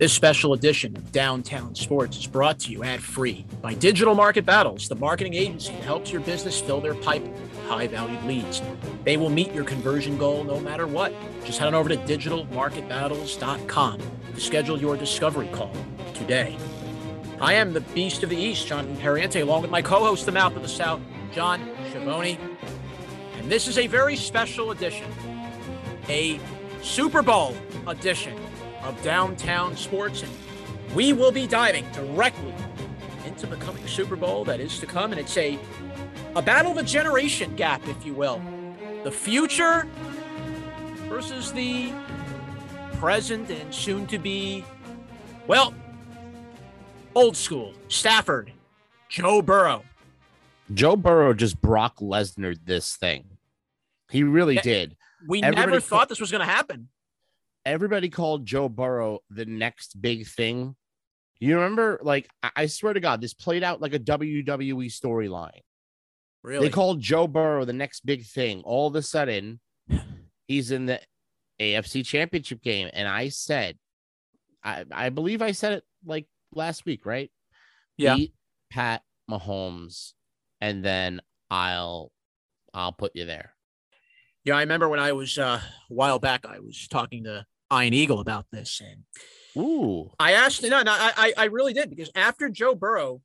This special edition of Downtown Sports is brought to you ad free by Digital Market Battles, the marketing agency that helps your business fill their pipe with high valued leads. They will meet your conversion goal no matter what. Just head on over to digitalmarketbattles.com to schedule your discovery call today. I am the Beast of the East, Jonathan Periente, along with my co host, the Mouth of the South, John Schiavone. And this is a very special edition, a Super Bowl edition of Downtown Sports. And we will be diving directly into the coming Super Bowl that is to come. And it's a, a battle of a generation gap, if you will. The future versus the present and soon to be, well, old school. Stafford, Joe Burrow. Joe Burrow just Brock Lesnar this thing. He really did. We Everybody never thought this was going to happen. Everybody called Joe Burrow the next big thing. You remember, like, I, swear to God, this played out like a WWE storyline. Really? They called Joe Burrow the next big thing. All of a sudden, he's in the AFC championship game. And I said, I, I believe I said it like last week, right? Yeah. Beat Pat Mahomes, and then I'll I'll put you there. Yeah, I remember when I was uh, a while back, I was talking to Iron Eagle about this, and Ooh. I asked, no, no, I, I I really did because after Joe Burrow,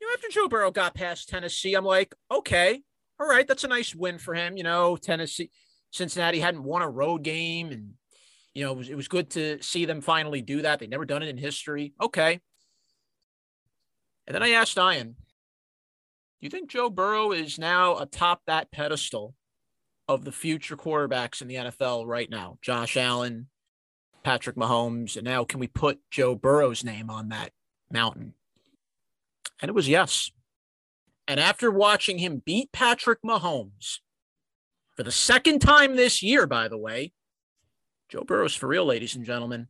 you know, after Joe Burrow got past Tennessee, I'm like, okay, all right, that's a nice win for him. You know, Tennessee, Cincinnati hadn't won a road game, and you know, it was it was good to see them finally do that. They'd never done it in history. Okay. And then I asked Ian, do you think Joe Burrow is now atop that pedestal of the future quarterbacks in the NFL right now? Josh Allen, Patrick Mahomes, and now can we put Joe Burrow's name on that mountain? And it was yes. And after watching him beat Patrick Mahomes for the second time this year, by the way, Joe Burrow's for real, ladies and gentlemen.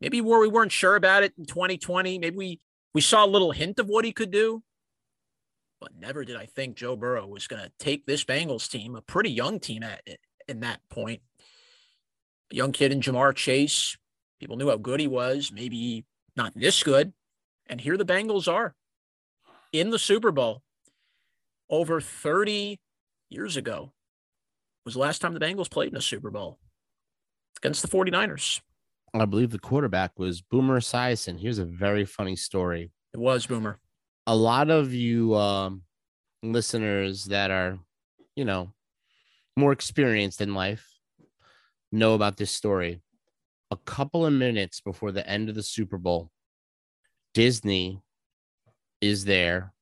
Maybe where we weren't sure about it in 2020, maybe we we saw a little hint of what he could do, but never did I think Joe Burrow was going to take this Bengals team, a pretty young team at in that point, a young kid in Ja'Marr Chase. People knew how good he was, maybe not this good. And here the Bengals are in the Super Bowl over 30 years ago. Was the last time the Bengals played in a Super Bowl against the 49ers. I believe the quarterback was Boomer Esiason. Here's a very funny story. It was Boomer. A lot of you um, listeners that are, you know, more experienced in life know about this story. A couple of minutes before the end of the Super Bowl, Disney is there.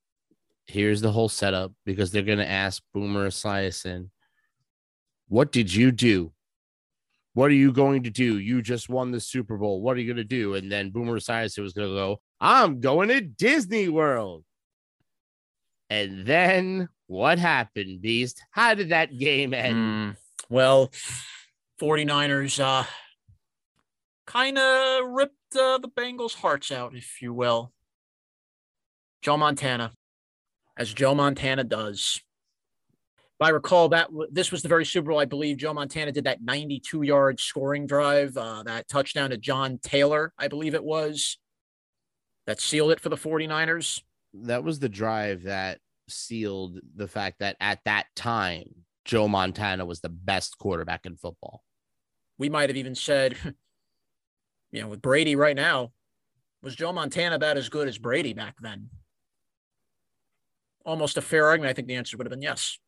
Here's the whole setup because they're going to ask Boomer Esiason, what did you do? What are you going to do? You just won the Super Bowl. What are you going to do? And then Boomer Esiason was going to go, I'm going to Disney World. And then what happened, Beast? How did that game end? Mm, well, 49ers uh, kind of ripped uh, the Bengals' hearts out, if you will. Joe Montana, as Joe Montana does. If I recall, that this was the very Super Bowl, I believe. Joe Montana did that 92 yard scoring drive, uh, that touchdown to John Taylor, I believe it was, that sealed it for the 49ers. That was the drive that sealed the fact that at that time, Joe Montana was the best quarterback in football. We might have even said, you know, with Brady right now, was Joe Montana about as good as Brady back then? Almost a fair argument. I think the answer would have been yes.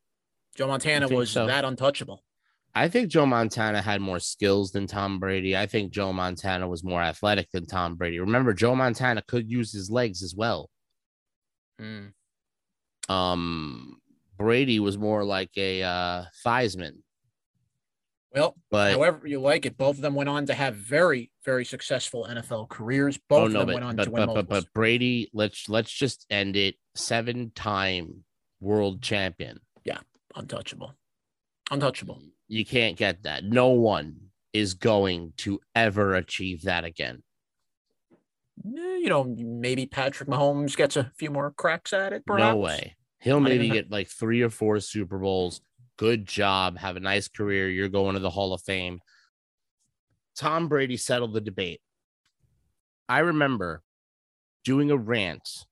Joe Montana was so. that untouchable. I think Joe Montana had more skills than Tom Brady. I think Joe Montana was more athletic than Tom Brady. Remember, Joe Montana could use his legs as well. Mm. Um, Brady was more like a uh, Theismann, Well, but however you like it, both of them went on to have very, very successful NFL careers. Both oh of no, them but went on but, to win but, but but Brady, let's let's just end it. Seven time world champion. Yeah, untouchable. Untouchable. You can't get that. No one is going to ever achieve that again. Eh, You know, maybe Patrick Mahomes gets a few more cracks at it. Perhaps. No way. He'll maybe get like three or four Super Bowls. Good job. Have a nice career. You're going to the Hall of Fame. Tom Brady settled the debate. I remember doing a rant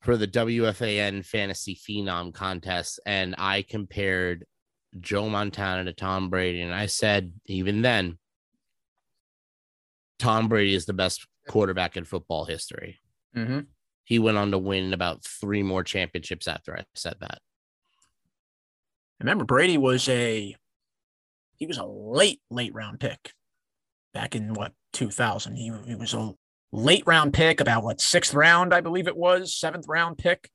for the WFAN Fantasy Phenom contest, and I compared Joe Montana to Tom Brady. And I said, even then, Tom Brady is the best quarterback in football history. Mm-hmm. He went on to win about three more championships after I said that. Remember, Brady was a he was a late, late round pick back in what 2000. He, he was a late round pick, about what sixth round, I believe it was, seventh round pick,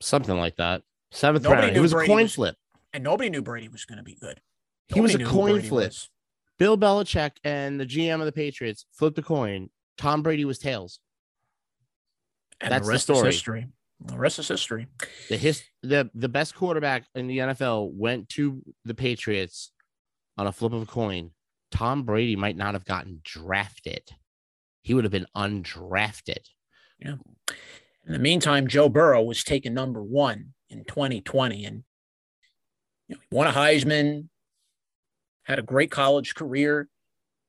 Something like that. Seventh Nobody round. It was a coin was- flip. and nobody knew Brady was going to be good. He was a coin flip. was. Bill Belichick and the GM of the Patriots flipped a coin. Tom Brady was tails. and That's the the rest story. is history. The rest is history. The his the the best quarterback in the NFL went to the Patriots on a flip of a coin. Tom Brady might not have gotten drafted. He would have been undrafted. Yeah. In the meantime, Joe Burrow was taken number one in 2020, and you know, he won a Heisman, had a great college career,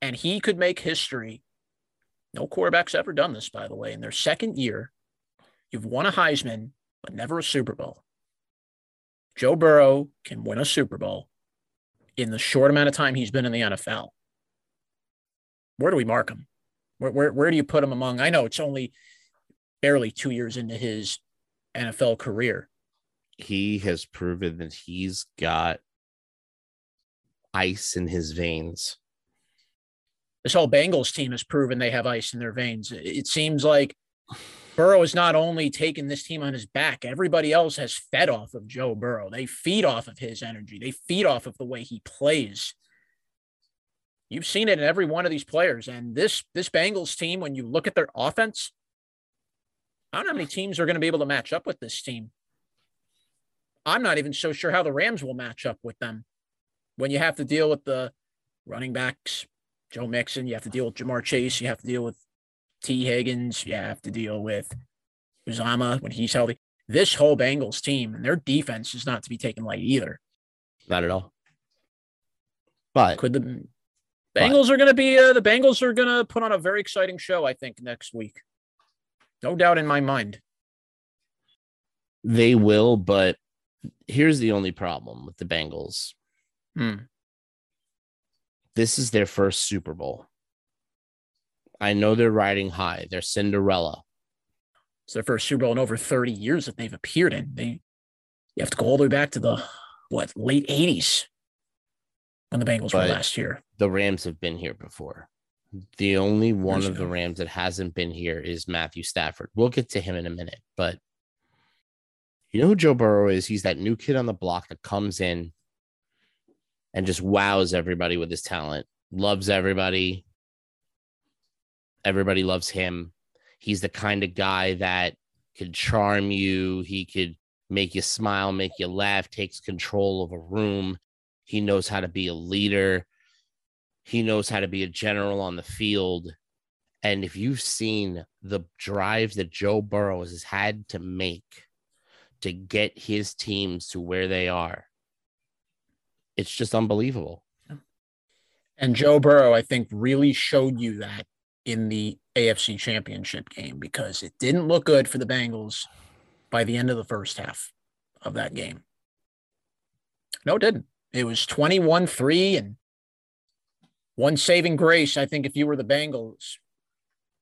and he could make history. No quarterback's ever done this, by the way. In their second year, you've won a Heisman, but never a Super Bowl. Joe Burrow can win a Super Bowl in the short amount of time he's been in the NFL. Where do we mark him? Where, where, where do you put him among? I know it's only barely two years into his NFL career. He has proven that he's got ice in his veins. This whole Bengals team has proven they have ice in their veins. It- It seems like Burrow has not only taken this team on his back, everybody else has fed off of Joe Burrow. They feed off of his energy, they feed off of the way he plays. You've seen it in every one of these players. And this this Bengals team, when you look at their offense, I don't know how many teams are going to be able to match up with this team. I'm not even so sure how the Rams will match up with them. When you have to deal with the running backs, Joe Mixon, you have to deal with Ja'Marr Chase, you have to deal with Tee Higgins, you have to deal with Uzomah when he's healthy. This whole Bengals team and their defense is not to be taken light either. Not at all. But Could the Bengals are going to be uh, the Bengals are going to put on a very exciting show, I think, next week. No doubt in my mind. they will. But here's the only problem with the Bengals Hmm. this is their first Super Bowl. I know they're riding high. They're Cinderella. It's their first Super Bowl in over 30 years that they've appeared in. They you have to go all the way back to the what late 80s when the Bengals But- were last year. The Rams have been here before. The only one Years of the. Rams that hasn't been here is Matthew Stafford. We'll get to him in a minute, but you know who Joe Burrow is? He's that new kid on the block that comes in and just wows everybody with his talent, loves everybody. Everybody loves him. He's the kind of guy that could charm you. He could make you smile, make you laugh, takes control of a room. He knows how to be a leader. He knows how to be a general on the field. And if you've seen the drives that Joe Burrow has had to make to get his teams to where they are, it's just unbelievable. And Joe Burrow, I think, really showed you that in the AFC championship game because it didn't look good for the Bengals by the end of the first half of that game. No, it didn't. It was 21 3 and one saving grace. I think if you were the Bengals,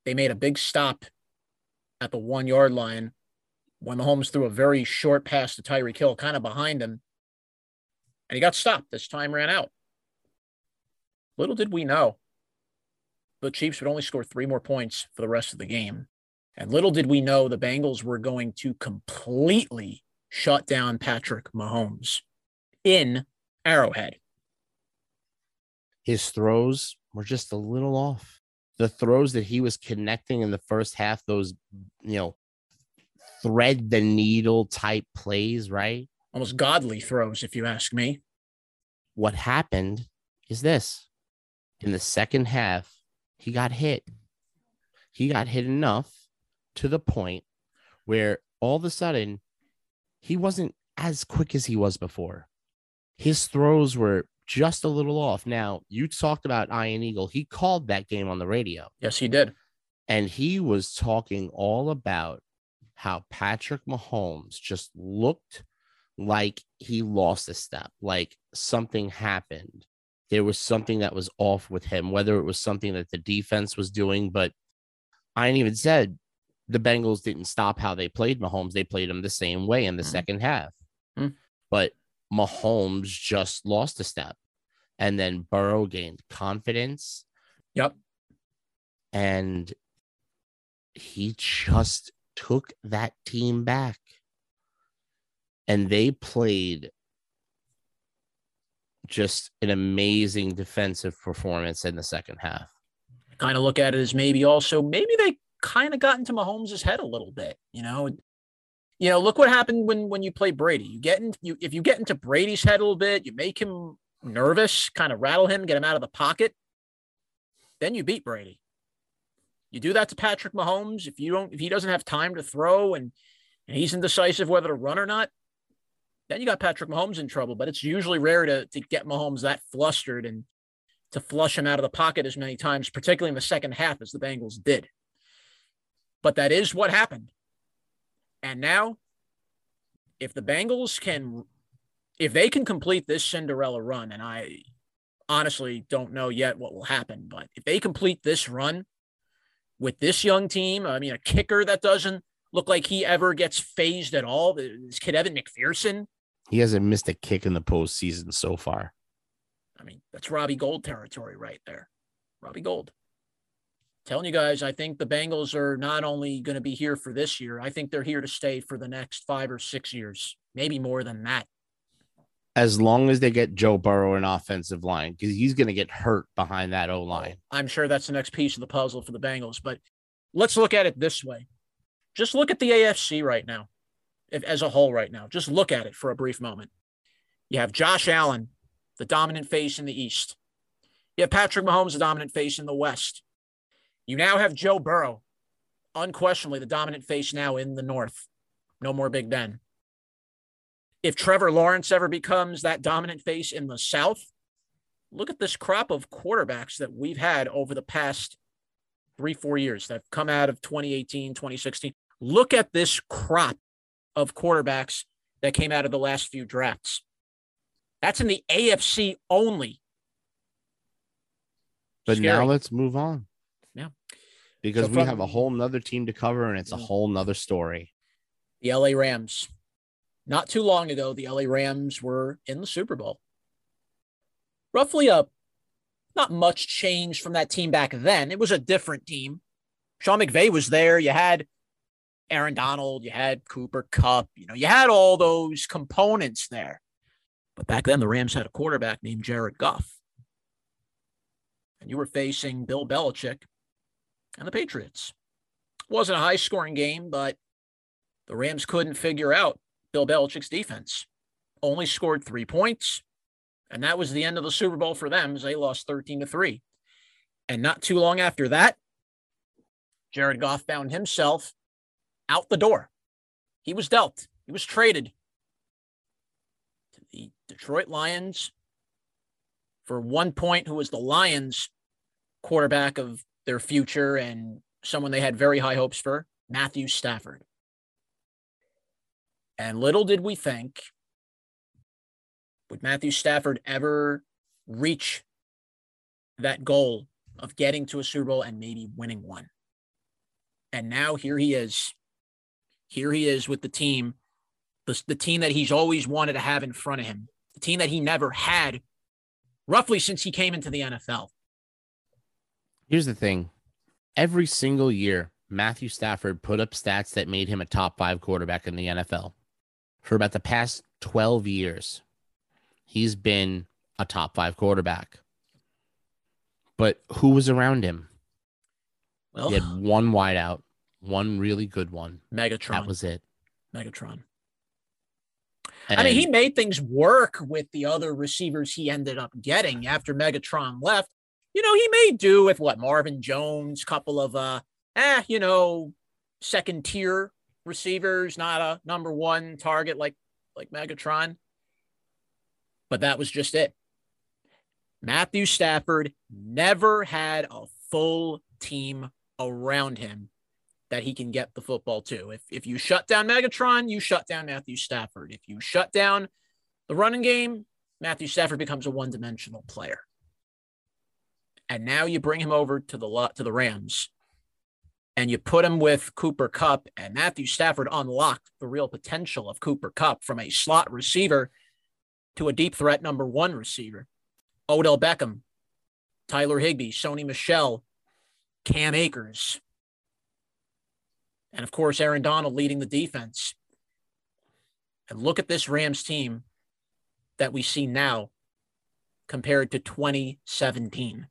they made a big stop at the one yard line when Mahomes threw a very short pass to Tyreek Hill, kind of behind him. And he got stopped. This time ran out. Little did we know the Chiefs would only score three more points for the rest of the game. And little did we know the Bengals were going to completely shut down Patrick Mahomes in Arrowhead. His throws were just a little off. The throws that he was connecting in the first half, those, you know, thread the needle type plays, right? Almost godly throws, if you ask me. What happened is this in the second half, he got hit. He got hit enough to the point where all of a sudden he wasn't as quick as he was before. His throws were just a little off. Now, you talked about Iron Eagle. He called that game on the radio. Yes, he did. And he was talking all about how Patrick Mahomes just looked like he lost a step, like something happened. There was something that was off with him, whether it was something that the defense was doing. But I ain't even said the Bengals didn't stop how they played Mahomes. They played him the same way in the mm-hmm. second half. Mm-hmm. But Mahomes just lost a step. And then Burrow gained confidence. Yep. And he just took that team back. And they played just an amazing defensive performance in the second half. Kind of look at it as maybe also maybe they kind of got into Mahomes' head a little bit. You know, you know, look what happened when when you play Brady. You get in, you if you get into Brady's head a little bit, you make him nervous, kind of rattle him, get him out of the pocket, then you beat Brady. You do that to Patrick Mahomes if you don't if he doesn't have time to throw and, and he's indecisive whether to run or not, then you got Patrick Mahomes in trouble. But it's usually rare to to get Mahomes that flustered and to flush him out of the pocket as many times, particularly in the second half, as the Bengals did. But that is what happened. And now, if the Bengals can, if they can complete this Cinderella run, and I honestly don't know yet what will happen, but if they complete this run with this young team, I mean, a kicker that doesn't look like he ever gets phased at all, this kid Evan McPherson. He hasn't missed a kick in the postseason so far. I mean, that's Robbie Gould territory right there. Robbie Gould. telling you guys, I think the Bengals are not only going to be here for this year, I think they're here to stay for the next five or six years, maybe more than that. As long as they get Joe Burrow an offensive line, because he's going to get hurt behind that O line. I'm sure that's the next piece of the puzzle for the Bengals. But let's look at it this way just look at the AFC right now, if, as a whole, right now. Just look at it for a brief moment. You have Josh Allen, the dominant face in the East. You have Patrick Mahomes, the dominant face in the West. You now have Joe Burrow, unquestionably the dominant face now in the North. No more Big Ben. If Trevor Lawrence ever becomes that dominant face in the South, look at this crop of quarterbacks that we've had over the past three, four years that have come out of 2018, 2016. Look at this crop of quarterbacks that came out of the last few drafts. That's in the AFC only. But Scary. now let's move on. Yeah. Because so we have a whole nother team to cover and it's a mm. whole nother story. The LA Rams. Not too long ago, the LA Rams were in the Super Bowl. Roughly a not much change from that team back then. It was a different team. Sean McVay was there. You had Aaron Donald, you had Cooper Kupp, you know, you had all those components there. But back then, the Rams had a quarterback named Jared Goff. And you were facing Bill Belichick, and the Patriots. It wasn't a high scoring game, but the Rams couldn't figure out Bill Belichick's defense. Only scored three points, and that was the end of the Super Bowl for them as they lost 13 to 3. And not too long after that, Jared Goff found himself out the door. He was dealt, he was traded to the Detroit Lions for one point, who was the Lions quarterback of their future and someone they had very high hopes for, Matthew Stafford. And little did we think would Matthew Stafford ever reach that goal of getting to a Super Bowl and maybe winning one. And now here he is. Here he is with the team, the, the team that he's always wanted to have in front of him, the team that he never had roughly since he came into the NFL. Here's the thing every single year, Matthew Stafford put up stats that made him a top five quarterback in the NFL. For about the past 12 years, he's been a top five quarterback. But who was around him? Well, he had one wideout, one really good one. Megatron. That was it. Megatron. And I mean, he made things work with the other receivers he ended up getting after Megatron left you know, he may do with what Marvin Jones, couple of uh, eh, you know, second tier receivers, not a number one target like like Megatron. But that was just it. Matthew Stafford never had a full team around him that he can get the football to. If if you shut down Megatron, you shut down Matthew Stafford. If you shut down the running game, Matthew Stafford becomes a one-dimensional player. And now you bring him over to the lot to the Rams and you put him with Cooper Kupp, and Matthew Stafford unlocked the real potential of Cooper Kupp from a slot receiver to a deep threat number 1 receiver. Odell Beckham, Tyler Higbee, Sony Michel, Cam Akers, and of course, Aaron Donald leading the defense. And look at this Rams team that we see now compared to 2017.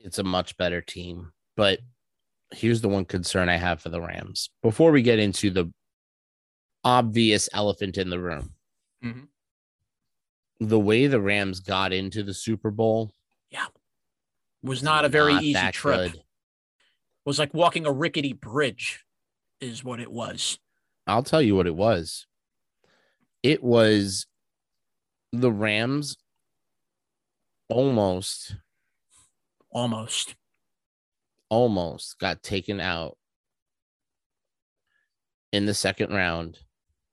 It's a much better team. But here's the one concern I have for the Rams before we get into the obvious elephant in the room. Mm-hmm. The way the Rams got into the Super Bowl, yeah, was not a very not easy trip. Good was like walking a rickety bridge, is what it was. I'll tell you what it was. It was the Rams almost, almost, almost got taken out in the second round.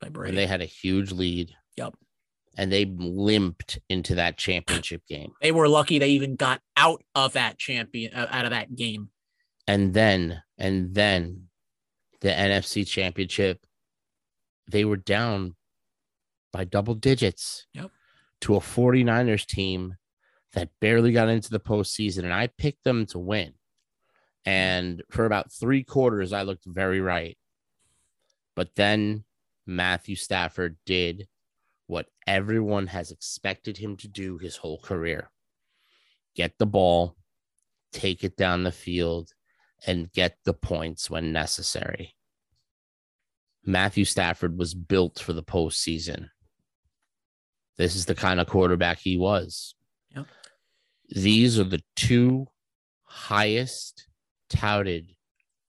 And they had a huge lead. Yep. And they limped into that championship game. They were lucky they even got out of that champion uh, out of that game and then and then the NFC championship they were down by double digits yep. to a 49ers team that barely got into the postseason and I picked them to win. And for about 3 quarters I looked very right. But then Matthew Stafford did what everyone has expected him to do his whole career. Get the ball, take it down the field, and get the points when necessary. Matthew Stafford was built for the postseason. This is the kind of quarterback he was. Yep. These are the two highest touted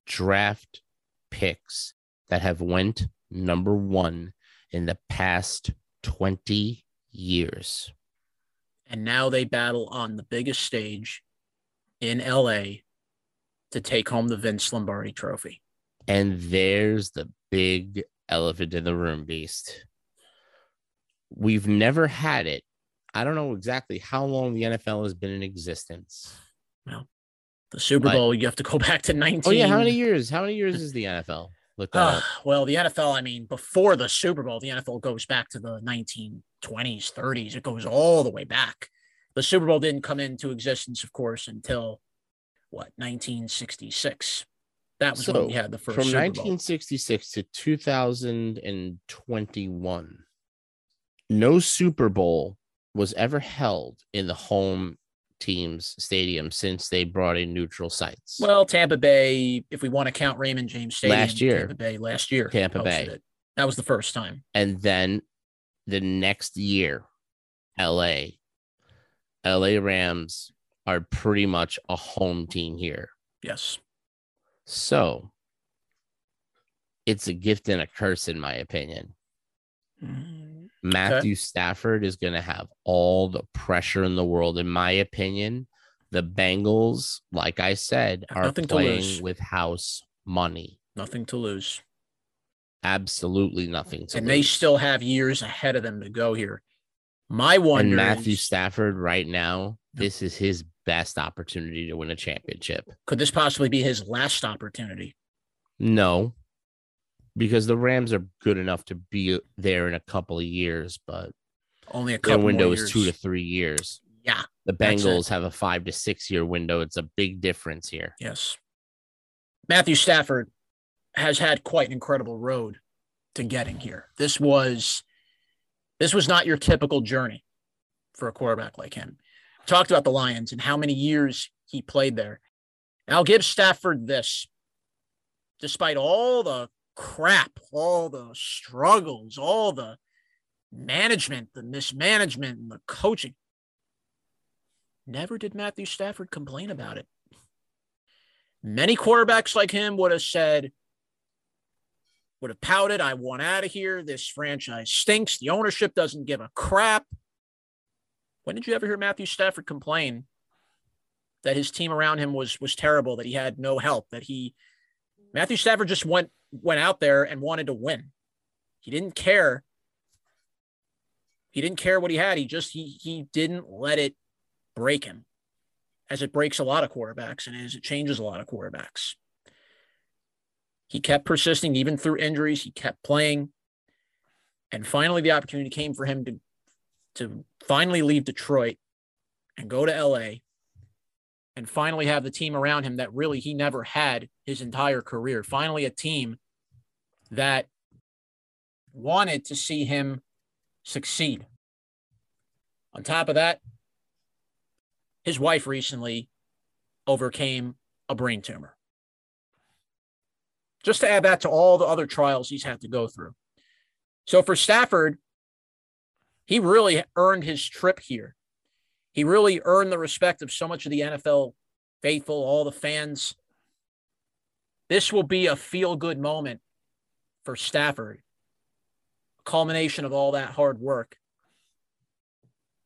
draft picks that have went number one in the past 20 years. And now they battle on the biggest stage in LA to take home the Vince Lombardi trophy. And there's the big elephant in the room, Beast. We've never had it. I don't know exactly how long the NFL has been in existence. Well, the Super but, Bowl, you have to go back to 19. Oh, yeah. How many years? How many years is the NFL? Look uh, well, the NFL, I mean, before the Super Bowl, the NFL goes back to the 1920s, 30s. It goes all the way back. The Super Bowl didn't come into existence, of course, until what 1966. That was so, when we had the first from 1966 to 2021. No Super Bowl was ever held in the home team's stadium since they brought in neutral sites. Well, Tampa Bay, if we want to count Raymond James Stadium, last year, Tampa Bay last year, Tampa Bay. It. That was the first time. And then the next year, LA, LA Rams are pretty much a home team here. Yes. So it's a gift and a curse, in my opinion. Mm, Matthew Stafford is going to have all the pressure in the world. In my opinion, the Bengals, like I said, are Nothing playing with house money. Nothing to lose. Absolutely nothing to lose. and lose. they still have years ahead of them to go here. My one and Matthew Stafford right now, this is his best opportunity to win a championship. Could this possibly be his last opportunity? No, because the Rams are good enough to be there in a couple of years, but only a couple their window is two to three years. Yeah. The Bengals have a five to six year window. It's a big difference here. Yes. Matthew Stafford has had quite an incredible road to getting here. This was this was not your typical journey for a quarterback like him talked about the Lions and how many years he played there. And I'll give Stafford this. Despite all the crap, all the struggles, all the management, the mismanagement, and the coaching, never did Matthew Stafford complain about it. Many quarterbacks like him would have said, would have pouted, I want out of here. This franchise stinks. The ownership doesn't give a crap. When did you ever hear Matthew Stafford complain that his team around him was was terrible, that he had no help, that he Matthew Stafford just went went out there and wanted to win. He didn't care. He didn't care what he had. He just he he didn't let it break him, as it breaks a lot of quarterbacks and as it changes a lot of quarterbacks. He kept persisting even through injuries. He kept playing, and finally the opportunity came for him to to finally leave Detroit and go to LA and finally have the team around him that really he never had his entire career. Finally, a team that wanted to see him succeed. On top of that, his wife recently overcame a brain tumor. Just to add that to all the other trials he's had to go through. So for Stafford, he really earned his trip here. He really earned the respect of so much of the NFL faithful, all the fans. This will be a feel good moment for Stafford, culmination of all that hard work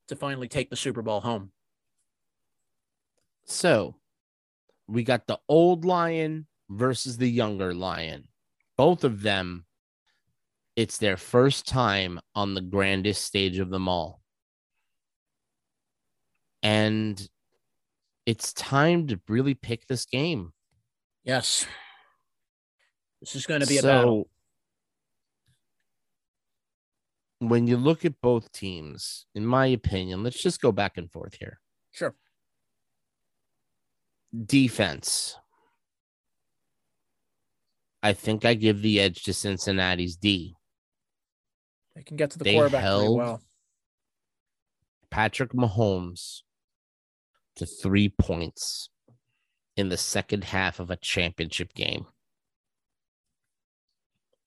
to finally take the Super Bowl home. So we got the old lion versus the younger lion. Both of them, it's their first time on the grandest stage of them all. And it's time to really pick this game. Yes. This is going to be so, a battle. When you look at both teams, in my opinion, let's just go back and forth here. Sure. Defense. I think I give the edge to Cincinnati's D. They can get to the they quarterback held well. Patrick Mahomes to three points in the second half of a championship game.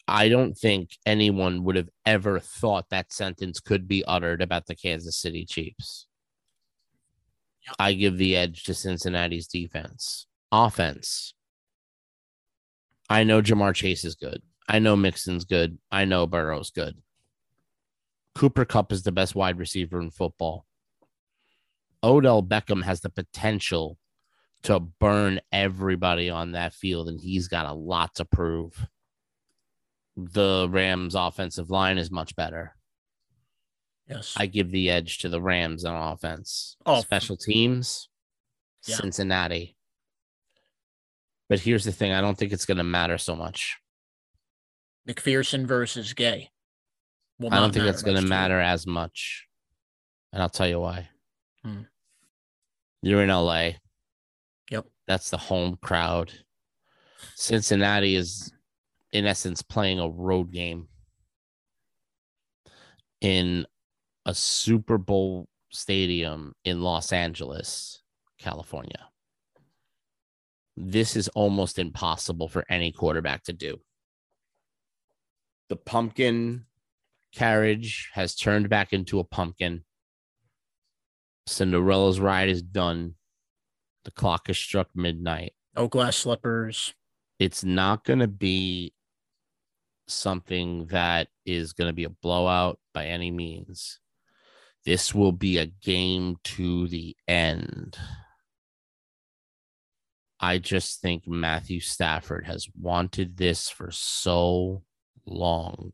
I don't think anyone would have ever thought that sentence could be uttered about the Kansas City Chiefs. I give the edge to Cincinnati's defense. Offense. I know Ja'Marr Chase is good. I know Mixon's good. I know Burrow's good. Cooper Kupp is the best wide receiver in football. Odell Beckham has the potential to burn everybody on that field, and he's got a lot to prove. The Rams' offensive line is much better. Yes. I give the edge to the Rams on offense. Oh. Special teams, yeah. Cincinnati. But here's the thing I don't think it's going to matter so much. McPherson versus Gay. I don't think it's going to matter as much. And I'll tell you why. Hmm. You're in LA. Yep. That's the home crowd. Cincinnati is, in essence, playing a road game in a Super Bowl stadium in Los Angeles, California. This is almost impossible for any quarterback to do. The pumpkin carriage has turned back into a pumpkin. Cinderella's ride is done. The clock has struck midnight. Oh, glass slippers. It's not going to be something that is going to be a blowout by any means. This will be a game to the end. I just think Matthew Stafford has wanted this for so long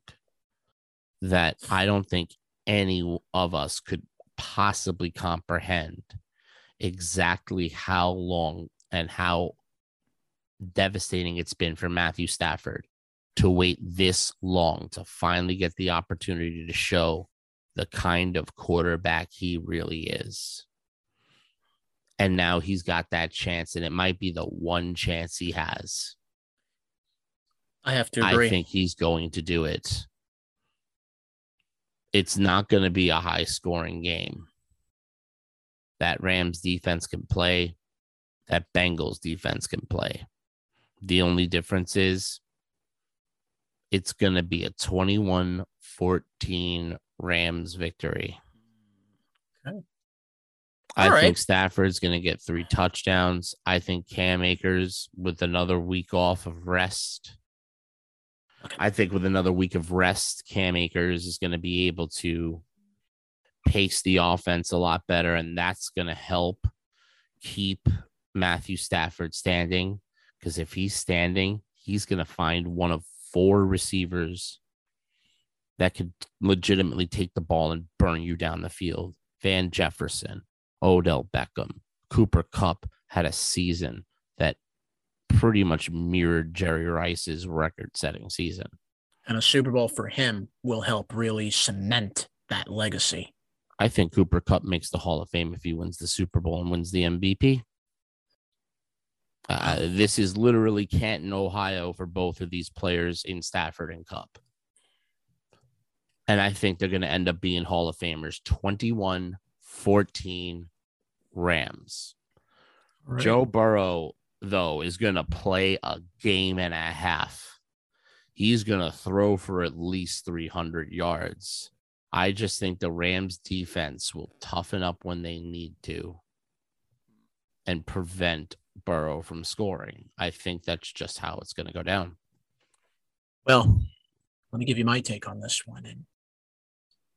that I don't think any of us could possibly comprehend exactly how long and how devastating it's been for Matthew Stafford to wait this long to finally get the opportunity to show the kind of quarterback he really is. And now he's got that chance, and it might be the one chance he has. I have to agree. I think he's going to do it it's not going to be a high scoring game. That Rams defense can play, that Bengals defense can play. The only difference is it's going to be a 21 14 Rams victory. Okay. I right. think Stafford's going to get three touchdowns. I think Cam Akers, with another week off of rest, I think with another week of rest, Cam Akers is going to be able to pace the offense a lot better, and that's going to help keep Matthew Stafford standing because if he's standing, he's going to find one of four receivers that could legitimately take the ball and burn you down the field. Van Jefferson, Odell Beckham, Cooper Kupp had a season pretty much mirrored Jerry Rice's record setting season. And a Super Bowl for him will help really cement that legacy. I think Cooper Kupp makes the Hall of Fame if he wins the Super Bowl and wins the MVP. Uh, this is literally Canton, Ohio for both of these players in Stafford and Kupp. And I think they're going to end up being Hall of Famers 21 14 Rams. Right. Joe Burrow, though, is going to play a game and a half. He's going to throw for at least 300 yards. I just think the Rams defense will toughen up when they need to and prevent Burrow from scoring. I think that's just how it's going to go down. Well, let me give you my take on this one. And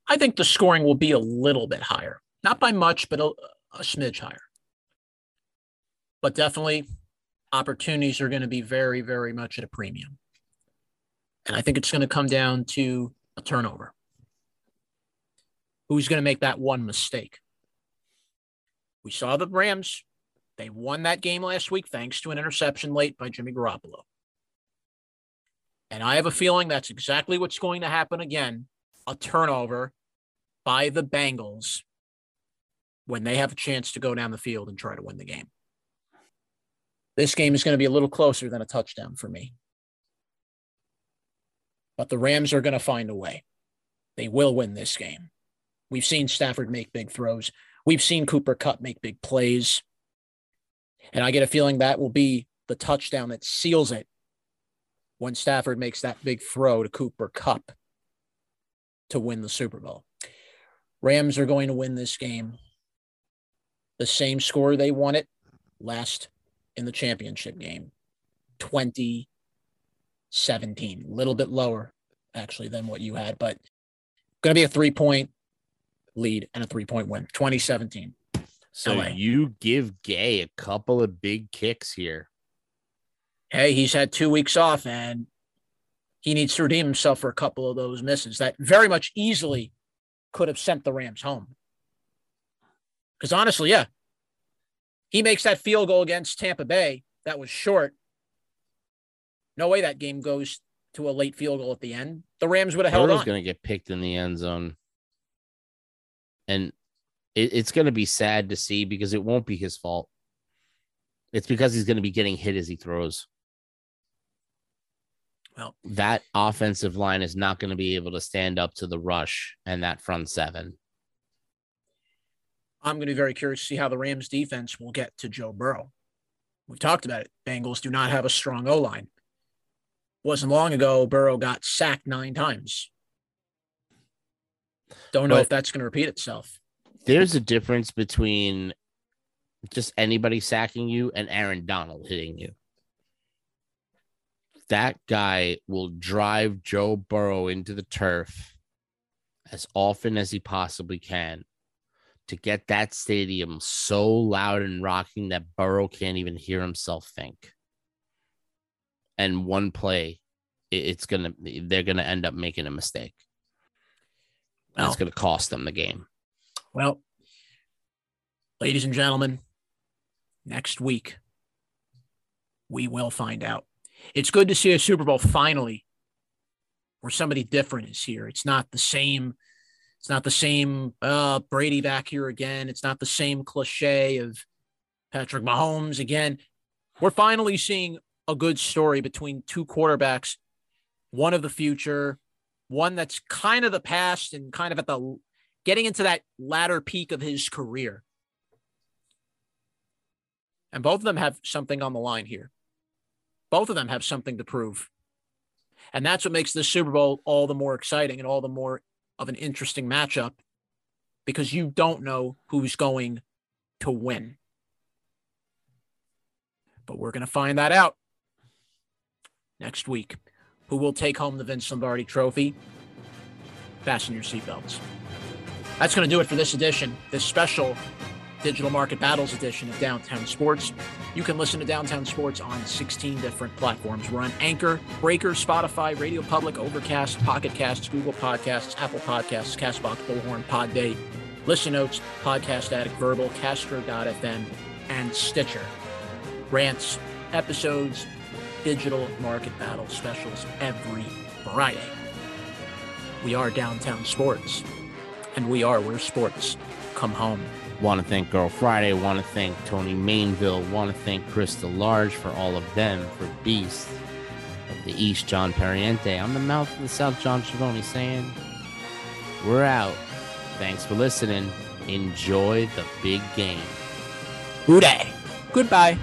I think the scoring will be a little bit higher, not by much, but a, a smidge higher. But definitely, opportunities are going to be very, very much at a premium. And I think it's going to come down to a turnover. Who's going to make that one mistake? We saw the Rams they won that game last week thanks to an interception late by Jimmy Garoppolo. And I have a feeling that's exactly what's going to happen again a turnover by the Bengals when they have a chance to go down the field and try to win the game. This game is going to be a little closer than a touchdown for me. But the Rams are going to find a way. They will win this game. We've seen Stafford make big throws. We've seen Cooper Kupp make big plays. And I get a feeling that will be the touchdown that seals it when Stafford makes that big throw to Cooper Kupp to win the Super Bowl. Rams are going to win this game. The same score they won it last in the championship game 2017. A little bit lower, actually, than what you had, but going to be a three point lead and a three point win 2017. So LA. you give Gay a couple of big kicks here. Hey, he's had two weeks off and he needs to redeem himself for a couple of those misses that very much easily could have sent the Rams home. Because honestly, yeah, he makes that field goal against Tampa Bay. That was short. No way that game goes to a late field goal at the end. The Rams would have held on. going to get picked in the end zone. And it, it's going to be sad to see because it won't be his fault. It's because he's going to be getting hit as he throws. Well, that offensive line is not going to be able to stand up to the rush and that front seven. I'm going to be very curious to see how the Rams defense will get to Joe Burrow. We've talked about it. Bengals do not have a strong O line. Wasn't long ago, Burrow got sacked nine times. Don't know but, if that's going to repeat itself there's a difference between just anybody sacking you and Aaron Donald hitting you. That guy will drive Joe Burrow into the turf as often as he possibly can to get that stadium so loud and rocking that Burrow can't even hear himself think. And one play, it's gonna they're gonna end up making a mistake. Well, it's gonna cost them the game. Well, ladies and gentlemen, next week we will find out. It's good to see a Super Bowl finally where somebody different is here. It's not the same. It's not the same uh, Brady back here again. It's not the same cliche of Patrick Mahomes again. We're finally seeing a good story between two quarterbacks, one of the future, one that's kind of the past and kind of at the getting into that latter peak of his career. And both of them have something on the line here. Both of them have something to prove. And that's what makes this Super Bowl all the more exciting and all the more of an interesting matchup because you don't know who's going to win. But we're going to find that out next week. Who will take home the Vince Lombardi trophy? Fasten your seatbelts. That's going to do it for this edition, this special Digital Market Battles edition of Downtown Sports. You can listen to Downtown Sports on 16 different platforms. We're on Anchor, Breaker, Spotify, Radio Public, Overcast, Pocket Casts, Google Podcasts, Apple Podcasts, Castbox, Bullhorn, Podbay, Listen Notes, Podcast Addict, Verbal, Castro.fm, and Stitcher. Rants, episodes, digital market battle specials every Friday. We are Downtown Sports, and we are where sports come home. Want to thank Girl Friday. Want to thank Tony Mainville. Want to thank Crystal Large for all of them. For Beast of the East, John Pariente. I'm the mouth of the South, John Schiavone, saying, We're out. Thanks for listening. Enjoy the big game. Who Dey. Goodbye.